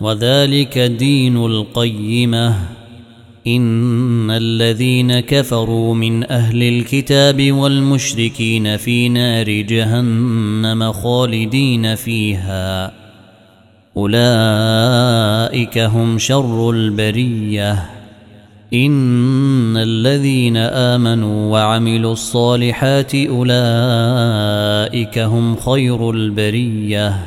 وذلك دين القيمة. إن الذين كفروا من أهل الكتاب والمشركين في نار جهنم خالدين فيها. أولئك هم شر البرية. إن الذين آمنوا وعملوا الصالحات أولئك هم خير البرية.